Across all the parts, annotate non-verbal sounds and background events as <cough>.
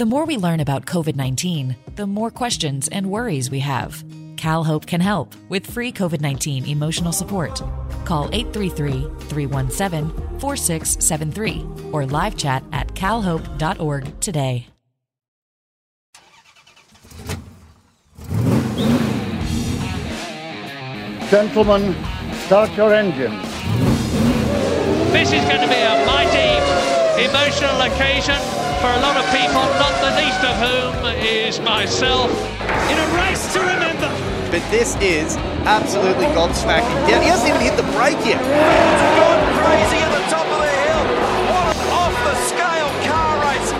The more we learn about COVID 19, the more questions and worries we have. CalHope can help with free COVID 19 emotional support. Call 833 317 4673 or live chat at calhope.org today. Gentlemen, start your engines. This is going to be a mighty emotional occasion for a lot of people, not the least of whom is myself. In a race to remember. But this is absolutely gobsmacking down. He hasn't even hit the brake yet. It's gone crazy at the top of the hill. What an off the scale car race.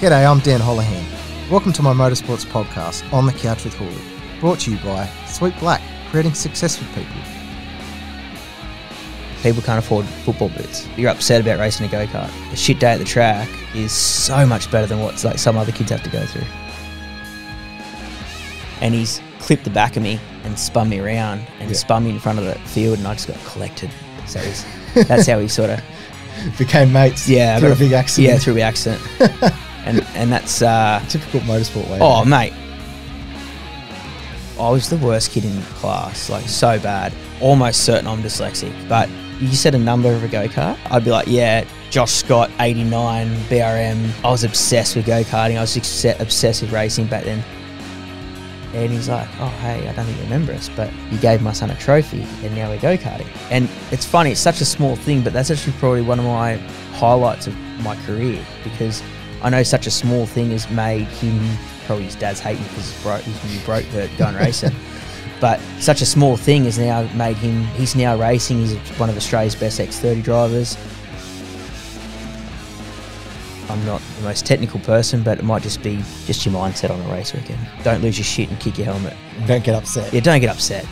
G'day, I'm Dan Holihan. Welcome to my motorsports podcast, On the Couch with Hooly, brought to you by Sweet Black, creating success with people. People can't afford football boots. You're upset about racing a go kart. A shit day at the track is so much better than what like some other kids have to go through. And he's clipped the back of me and spun me around and Yeah. spun me in front of the field, and I just got collected. So he's, <laughs> that's how he sort of Became mates yeah through a big accident. Yeah, through a big accident. and and that's uh, Typical motorsport way. Oh, mate. I was the worst kid in class, like so bad. Almost certain I'm dyslexic. But you said a number of a go kart, I'd be like, yeah, Josh Scott, 89, BRM. I was obsessed with go karting. I was obse- obsessed with racing back then. And he's like, oh, hey, I don't you remember us, but you gave my son a trophy and now we're go karting. And it's funny, it's such a small thing, but that's actually probably one of my highlights of my career because I know such a small thing has made him, probably his dad's hating because he's broke, he's broke going racing. <laughs> But such a small thing has now made him, he's now racing, he's one of Australia's best X30 drivers. I'm not the most technical person, but it might just be just your mindset on a race weekend. Don't lose your shit and kick your helmet. Don't get upset. Yeah, don't get upset.